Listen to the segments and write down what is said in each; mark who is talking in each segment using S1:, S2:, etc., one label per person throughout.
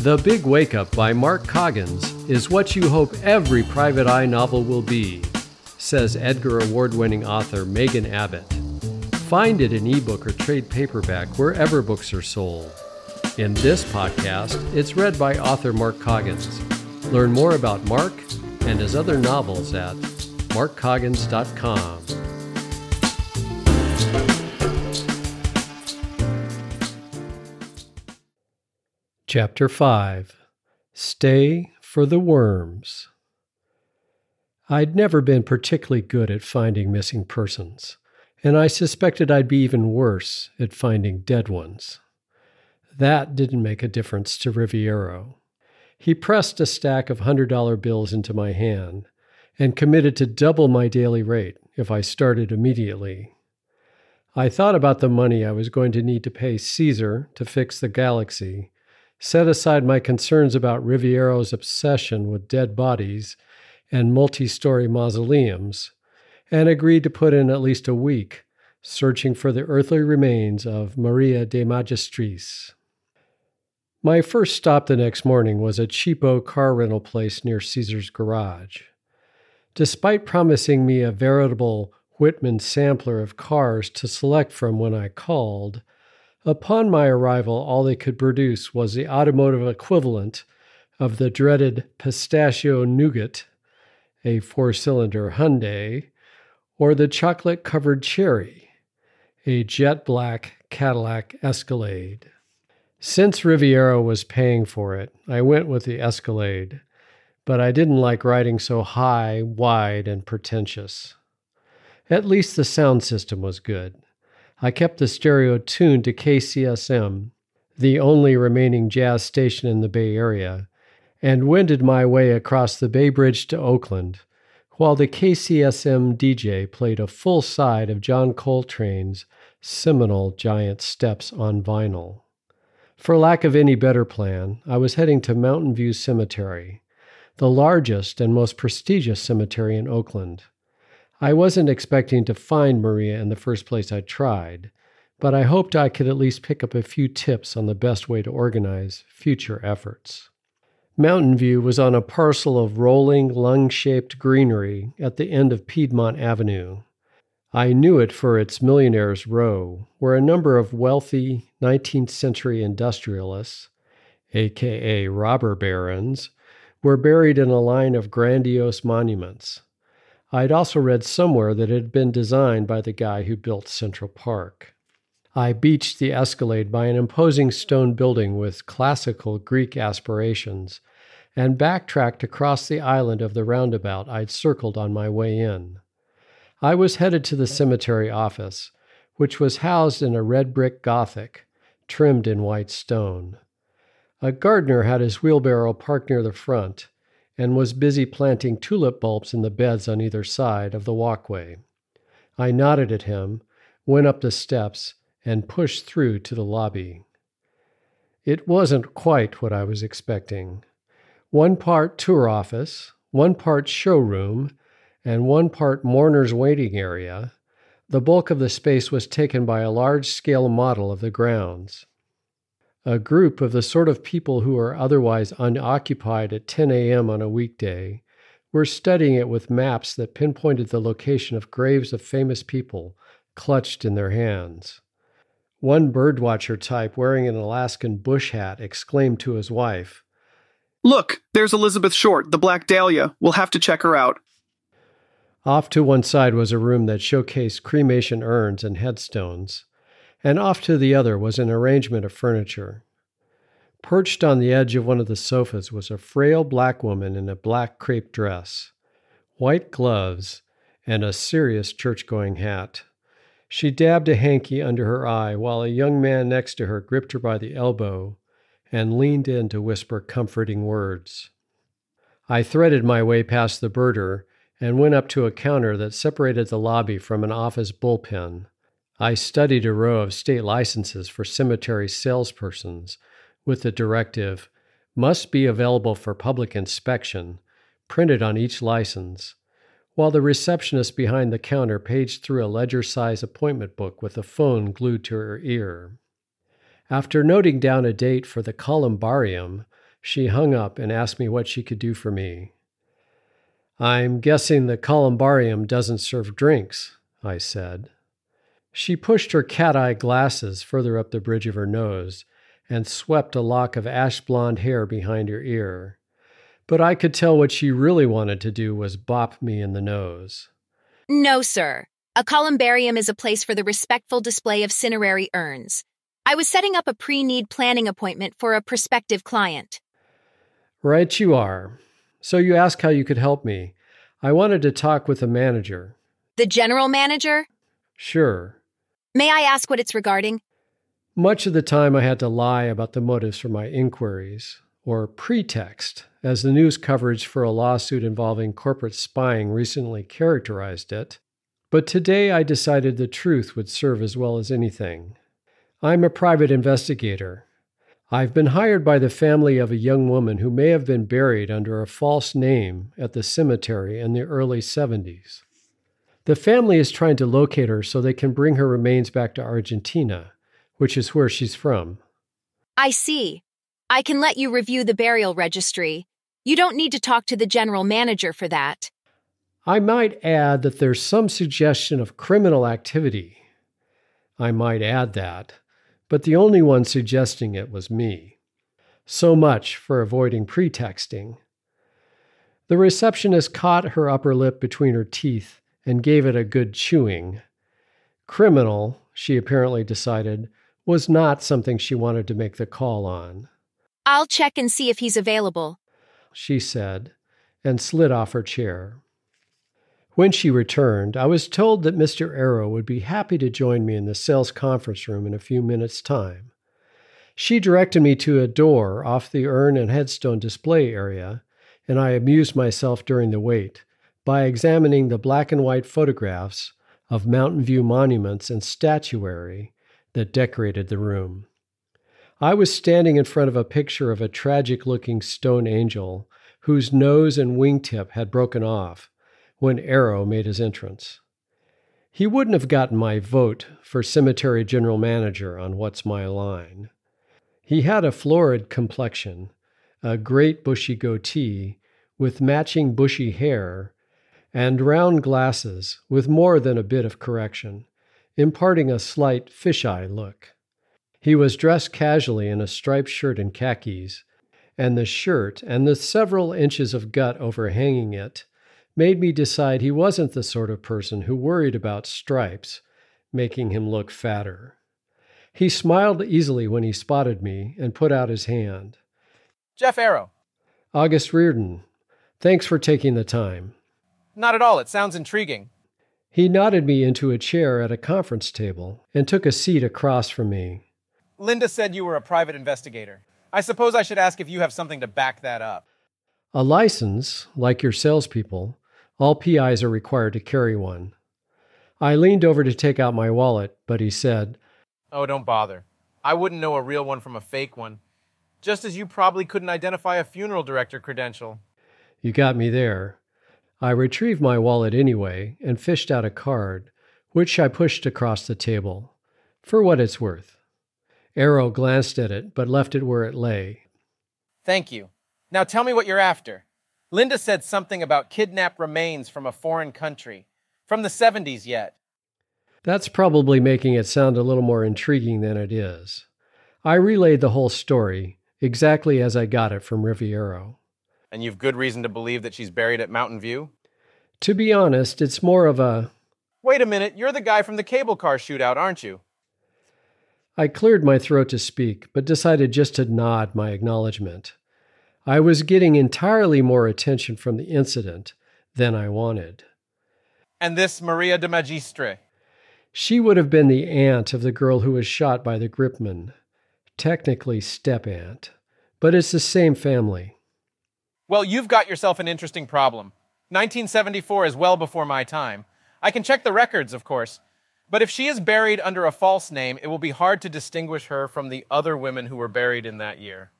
S1: The Big Wake Up by Mark Coggins is what you hope every private eye novel will be, says Edgar Award winning author Megan Abbott. Find it in ebook or trade paperback wherever books are sold. In this podcast, it's read by author Mark Coggins. Learn more about Mark and his other novels at markcoggins.com. Chapter 5 Stay for the Worms. I'd never been particularly good at finding missing persons, and I suspected I'd be even worse at finding dead ones. That didn't make a difference to Riviero. He pressed a stack of $100 bills into my hand and committed to double my daily rate if I started immediately. I thought about the money I was going to need to pay Caesar to fix the Galaxie set aside my concerns about Riviero's obsession with dead bodies and multi story mausoleums, and agreed to put in at least a week searching for the earthly remains of Maria de Magistris. My first stop the next morning was a cheapo car rental place near Caesar's garage. Despite promising me a veritable Whitman sampler of cars to select from when I called, Upon my arrival, all they could produce was the automotive equivalent of the dreaded pistachio nougat, a four cylinder Hyundai, or the chocolate covered cherry, a jet black Cadillac Escalade. Since Riviero was paying for it, I went with the Escalade, but I didn't like riding so high, wide, and pretentious. At least the sound system was good. I kept the stereo tuned to KCSM, the only remaining jazz station in the Bay Area, and wended my way across the Bay Bridge to Oakland, while the KCSM DJ played a full side of John Coltrane's seminal Giant Steps on vinyl. For lack of any better plan, I was heading to Mountain View Cemetery, the largest and most prestigious cemetery in Oakland. I wasn't expecting to find Maria in the first place I tried, but I hoped I could at least pick up a few tips on the best way to organize future efforts. Mountain View was on a parcel of rolling, lung shaped greenery at the end of Piedmont Avenue. I knew it for its Millionaires Row, where a number of wealthy 19th century industrialists, aka robber barons, were buried in a line of grandiose monuments. I'd also read somewhere that it had been designed by the guy who built Central Park. I beached the Escalade by an imposing stone building with classical Greek aspirations and backtracked across the island of the roundabout I'd circled on my way in. I was headed to the cemetery office, which was housed in a red brick Gothic, trimmed in white stone. A gardener had his wheelbarrow parked near the front, and was busy planting tulip bulbs in the beds on either side of the walkway. I nodded at him, went up the steps, and pushed through to the lobby. It wasn't quite what I was expecting. One part tour office, one part showroom, and one part mourner's waiting area, the bulk of the space was taken by a large scale model of the grounds. A group of the sort of people who are otherwise unoccupied at 10 a.m. on a weekday were studying it with maps that pinpointed the location of graves of famous people clutched in their hands. One birdwatcher type wearing an Alaskan bush hat exclaimed to his wife,
S2: Look, there's Elizabeth Short, the Black Dahlia. We'll have to check her out.
S1: Off to one side was a room that showcased cremation urns and headstones and off to the other was an arrangement of furniture. Perched on the edge of one of the sofas was a frail black woman in a black crepe dress, white gloves, and a serious church going hat. She dabbed a hanky under her eye while a young man next to her gripped her by the elbow and leaned in to whisper comforting words. I threaded my way past the birder and went up to a counter that separated the lobby from an office bullpen. I studied a row of state licenses for cemetery salespersons with the directive must be available for public inspection printed on each license, while the receptionist behind the counter paged through a ledger size appointment book with a phone glued to her ear. After noting down a date for the columbarium, she hung up and asked me what she could do for me. I'm guessing the columbarium doesn't serve drinks, I said. She pushed her cat eye glasses further up the bridge of her nose and swept a lock of ash blonde hair behind her ear. But I could tell what she really wanted to do was bop me in the nose.
S3: No, sir. A columbarium is a place for the respectful display of cinerary urns. I was setting up a pre need planning appointment for a prospective client.
S1: Right, you are. So you asked how you could help me. I wanted to talk with the manager.
S3: The general manager?
S1: Sure.
S3: May I ask what it's regarding?
S1: Much of the time, I had to lie about the motives for my inquiries, or pretext, as the news coverage for a lawsuit involving corporate spying recently characterized it. But today I decided the truth would serve as well as anything. I'm a private investigator. I've been hired by the family of a young woman who may have been buried under a false name at the cemetery in the early 70s. The family is trying to locate her so they can bring her remains back to Argentina, which is where she's from.
S3: I see. I can let you review the burial registry. You don't need to talk to the general manager for that.
S1: I might add that there's some suggestion of criminal activity. I might add that, but the only one suggesting it was me. So much for avoiding pretexting. The receptionist caught her upper lip between her teeth and gave it a good chewing. Criminal, she apparently decided, was not something she wanted to make the call on.
S3: I'll check and see if he's available,
S1: she said, and slid off her chair. When she returned, I was told that Mr. Arrow would be happy to join me in the sales conference room in a few minutes' time. She directed me to a door off the urn and headstone display area, and I amused myself during the wait by examining the black and white photographs of Mountain View monuments and statuary that decorated the room. I was standing in front of a picture of a tragic looking stone angel whose nose and wingtip had broken off when Arrow made his entrance. He wouldn't have gotten my vote for cemetery general manager on What's My Line. He had a florid complexion, a great bushy goatee with matching bushy hair, and round glasses with more than a bit of correction, imparting a slight fisheye look. He was dressed casually in a striped shirt and khakis, and the shirt and the several inches of gut overhanging it made me decide he wasn't the sort of person who worried about stripes making him look fatter. He smiled easily when he spotted me and put out his hand.
S4: Jeff Arrow.
S1: August Riordan. Thanks for taking the time.
S4: Not at all. It sounds intriguing.
S1: He nodded me into a chair at a conference table and took a seat across from me.
S4: Linda said you were a private investigator. I suppose I should ask if you have something to back that up.
S1: A license, like your salespeople, all PIs are required to carry one. I leaned over to take out my wallet, but he said,
S4: Oh, don't bother. I wouldn't know a real one from a fake one. Just as you probably couldn't identify a funeral director credential.
S1: You got me there. I retrieved my wallet anyway and fished out a card, which I pushed across the table. For what it's worth. Arrow glanced at it, but left it where it lay.
S4: Thank you. Now tell me what you're after. Linda said something about kidnapped remains from a foreign country. From the 70s yet.
S1: That's probably making it sound a little more intriguing than it is. I relayed the whole story, exactly as I got it from Riviero.
S4: And you've good reason to believe that she's buried at Mountain View?
S1: To be honest, it's more of a.
S4: Wait a minute, you're the guy from the cable car shootout, aren't you?
S1: I cleared my throat to speak, but decided just to nod my acknowledgement. I was getting entirely more attention from the incident than I wanted.
S4: And this Maria de Magistris?
S1: She would have been the aunt of the girl who was shot by the gripman. Technically, step aunt, but it's the same family.
S4: Well, you've got yourself an interesting problem. 1974 is well before my time. I can check the records, of course. But if she is buried under a false name, it will be hard to distinguish her from the other women who were buried in that year.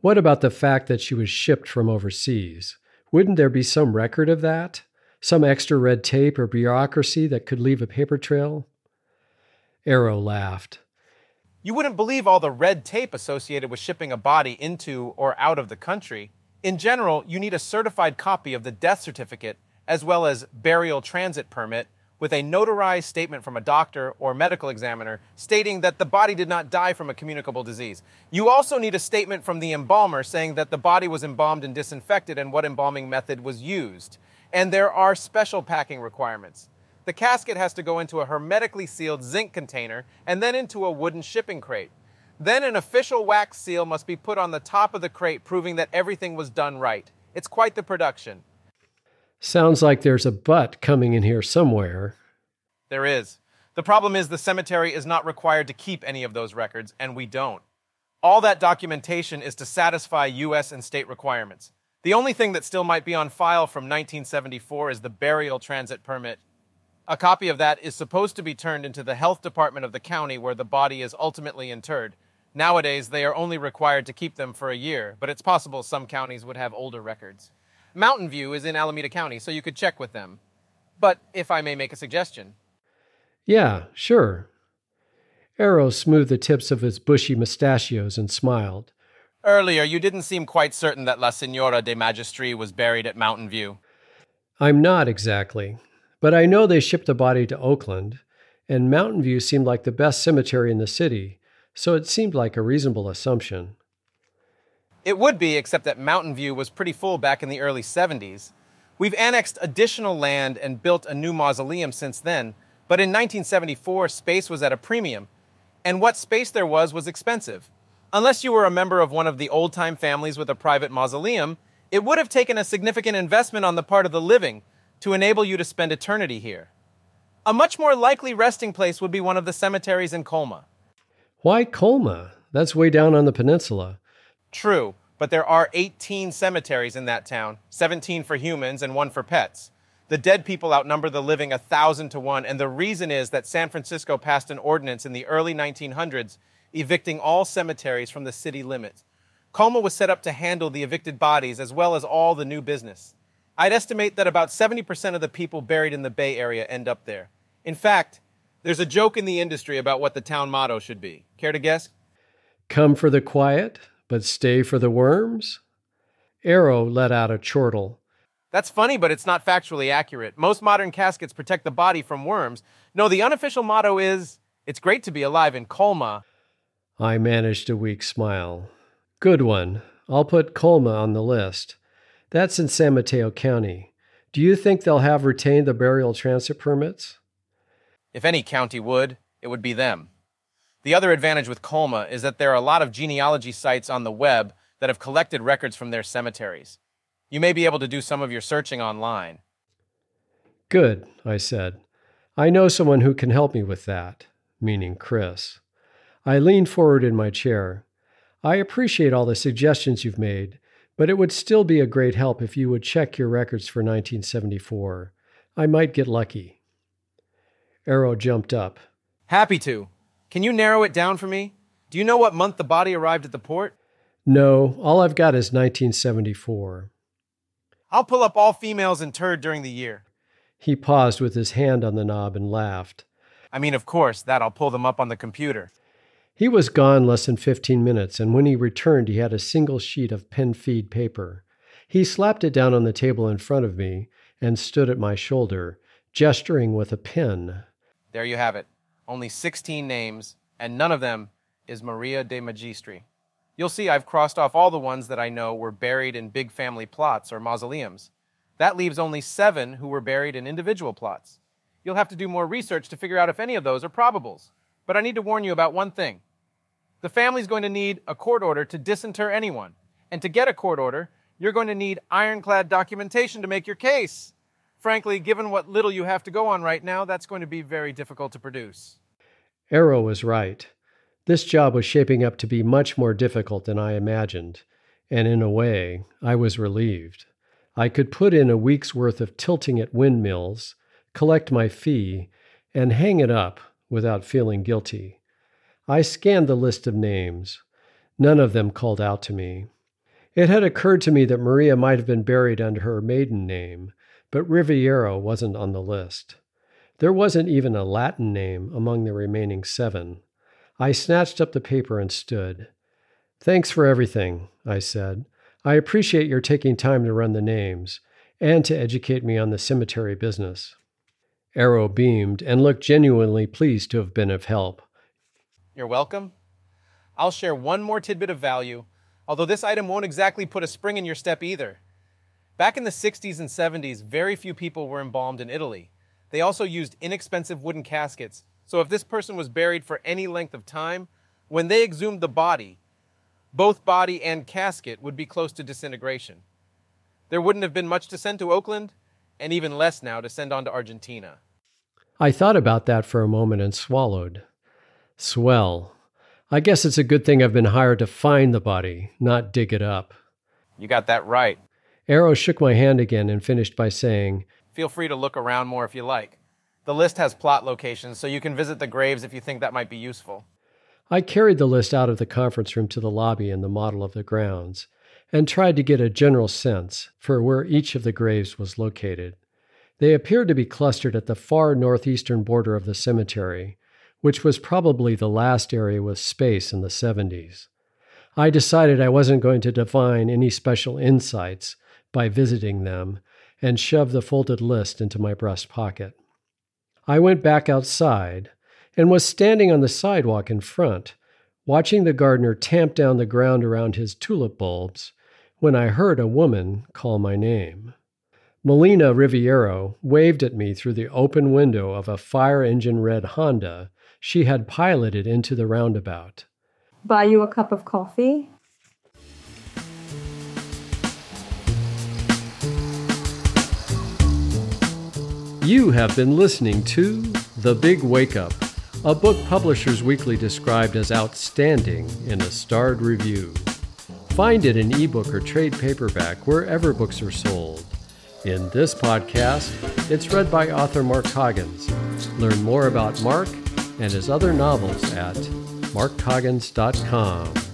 S1: What about the fact that she was shipped from overseas? Wouldn't there be some record of that? Some extra red tape or bureaucracy that could leave a paper trail? Arrow laughed.
S4: You wouldn't believe all the red tape associated with shipping a body into or out of the country. In general, you need a certified copy of the death certificate as well as burial transit permit with a notarized statement from a doctor or medical examiner stating that the body did not die from a communicable disease. You also need a statement from the embalmer saying that the body was embalmed and disinfected and what embalming method was used. And there are special packing requirements. The casket has to go into a hermetically sealed zinc container and then into a wooden shipping crate. Then an official wax seal must be put on the top of the crate proving that everything was done right. It's quite the production.
S1: Sounds like there's a but coming in here somewhere.
S4: There is. The problem is the cemetery is not required to keep any of those records, and we don't. All that documentation is to satisfy U.S. and state requirements. The only thing that still might be on file from 1974 is the burial transit permit. A copy of that is supposed to be turned into the health department of the county where the body is ultimately interred. Nowadays, they are only required to keep them for a year, but it's possible some counties would have older records. Mountain View is in Alameda County, so you could check with them. But if I may make a suggestion.
S1: Yeah, sure. Arrow smoothed the tips of his bushy mustachios and smiled.
S4: Earlier, you didn't seem quite certain that La Senora de Magistri was buried at Mountain View.
S1: I'm not exactly, but I know they shipped the body to Oakland, and Mountain View seemed like the best cemetery in the city, so it seemed like a reasonable assumption.
S4: It would be, except that Mountain View was pretty full back in the early 70s. We've annexed additional land and built a new mausoleum since then, but in 1974, space was at a premium, and what space there was was expensive. Unless you were a member of one of the old time families with a private mausoleum, it would have taken a significant investment on the part of the living to enable you to spend eternity here. A much more likely resting place would be one of the cemeteries in Colma.
S1: Why Colma? That's way down on the peninsula.
S4: True, but there are 18 cemeteries in that town 17 for humans and one for pets. The dead people outnumber the living a thousand to one, and the reason is that San Francisco passed an ordinance in the early 1900s evicting all cemeteries from the city limits. Colma was set up to handle the evicted bodies as well as all the new business. I'd estimate that about 70% of the people buried in the Bay Area end up there. In fact, there's a joke in the industry about what the town motto should be. Care to guess?
S1: Come for the quiet, but stay for the worms? Arrow let out a chortle.
S4: That's funny, but it's not factually accurate. Most modern caskets protect the body from worms. No, the unofficial motto is It's great to be alive in Colma.
S1: I managed a weak smile. Good one. I'll put Colma on the list. That's in San Mateo County. Do you think they'll have retained the burial transit permits?
S4: If any county would, it would be them. The other advantage with Colma is that there are a lot of genealogy sites on the web that have collected records from their cemeteries. You may be able to do some of your searching online.
S1: Good, I said. I know someone who can help me with that, meaning Chris. I leaned forward in my chair. I appreciate all the suggestions you've made, but it would still be a great help if you would check your records for 1974. I might get lucky. Arrow jumped up.
S4: Happy to. Can you narrow it down for me? Do you know what month the body arrived at the port?
S1: No, all I've got is 1974.
S4: I'll pull up all females interred during the year.
S1: He paused with his hand on the knob and laughed.
S4: I mean, of course, that I'll pull them up on the computer.
S1: He was gone less than 15 minutes, and when he returned, he had a single sheet of pin feed paper. He slapped it down on the table in front of me and stood at my shoulder, gesturing with a pen.
S4: There you have it. Only 16 names, and none of them is Maria de Magistri. You'll see I've crossed off all the ones that I know were buried in big family plots or mausoleums. That leaves only seven who were buried in individual plots. You'll have to do more research to figure out if any of those are probables. But I need to warn you about one thing. The family's going to need a court order to disinter anyone. And to get a court order, you're going to need ironclad documentation to make your case. Frankly, given what little you have to go on right now, that's going to be very difficult to produce.
S1: Arrow was right. This job was shaping up to be much more difficult than I imagined, and in a way, I was relieved. I could put in a week's worth of tilting at windmills, collect my fee, and hang it up without feeling guilty. I scanned the list of names. None of them called out to me. It had occurred to me that Maria might have been buried under her maiden name, but Riviero wasn't on the list. There wasn't even a Latin name among the remaining seven. I snatched up the paper and stood. Thanks for everything, I said. I appreciate your taking time to run the names and to educate me on the cemetery business. Arrow beamed and looked genuinely pleased to have been of help.
S4: You're welcome. I'll share one more tidbit of value, although this item won't exactly put a spring in your step either. Back in the 60s and 70s, very few people were embalmed in Italy. They also used inexpensive wooden caskets, so if this person was buried for any length of time, when they exhumed the body, both body and casket would be close to disintegration. There wouldn't have been much to send to Oakland, and even less now to send on to Argentina.
S1: I thought about that for a moment and swallowed. Swell. I guess it's a good thing I've been hired to find the body, not dig it up.
S4: You got that right.
S1: Arrow shook my hand again and finished by saying,
S4: Feel free to look around more if you like. The list has plot locations, so you can visit the graves if you think that might be useful.
S1: I carried the list out of the conference room to the lobby and the model of the grounds, and tried to get a general sense for where each of the graves was located. They appeared to be clustered at the far northeastern border of the cemetery, which was probably the last area with space in the 70s. I decided I wasn't going to divine any special insights by visiting them and shoved the folded list into my breast pocket. I went back outside and was standing on the sidewalk in front, watching the gardener tamp down the ground around his tulip bulbs, when I heard a woman call my name. Melina Riviero waved at me through the open window of a fire engine red Honda she had piloted into the roundabout.
S5: Buy you a cup of coffee?
S1: You have been listening to The Big Wake Up, a book Publishers Weekly described as outstanding in a starred review. Find it in ebook or trade paperback wherever books are sold. In this podcast, it's read by author Mark Coggins. Learn more about Mark and his other novels at markcoggins.com.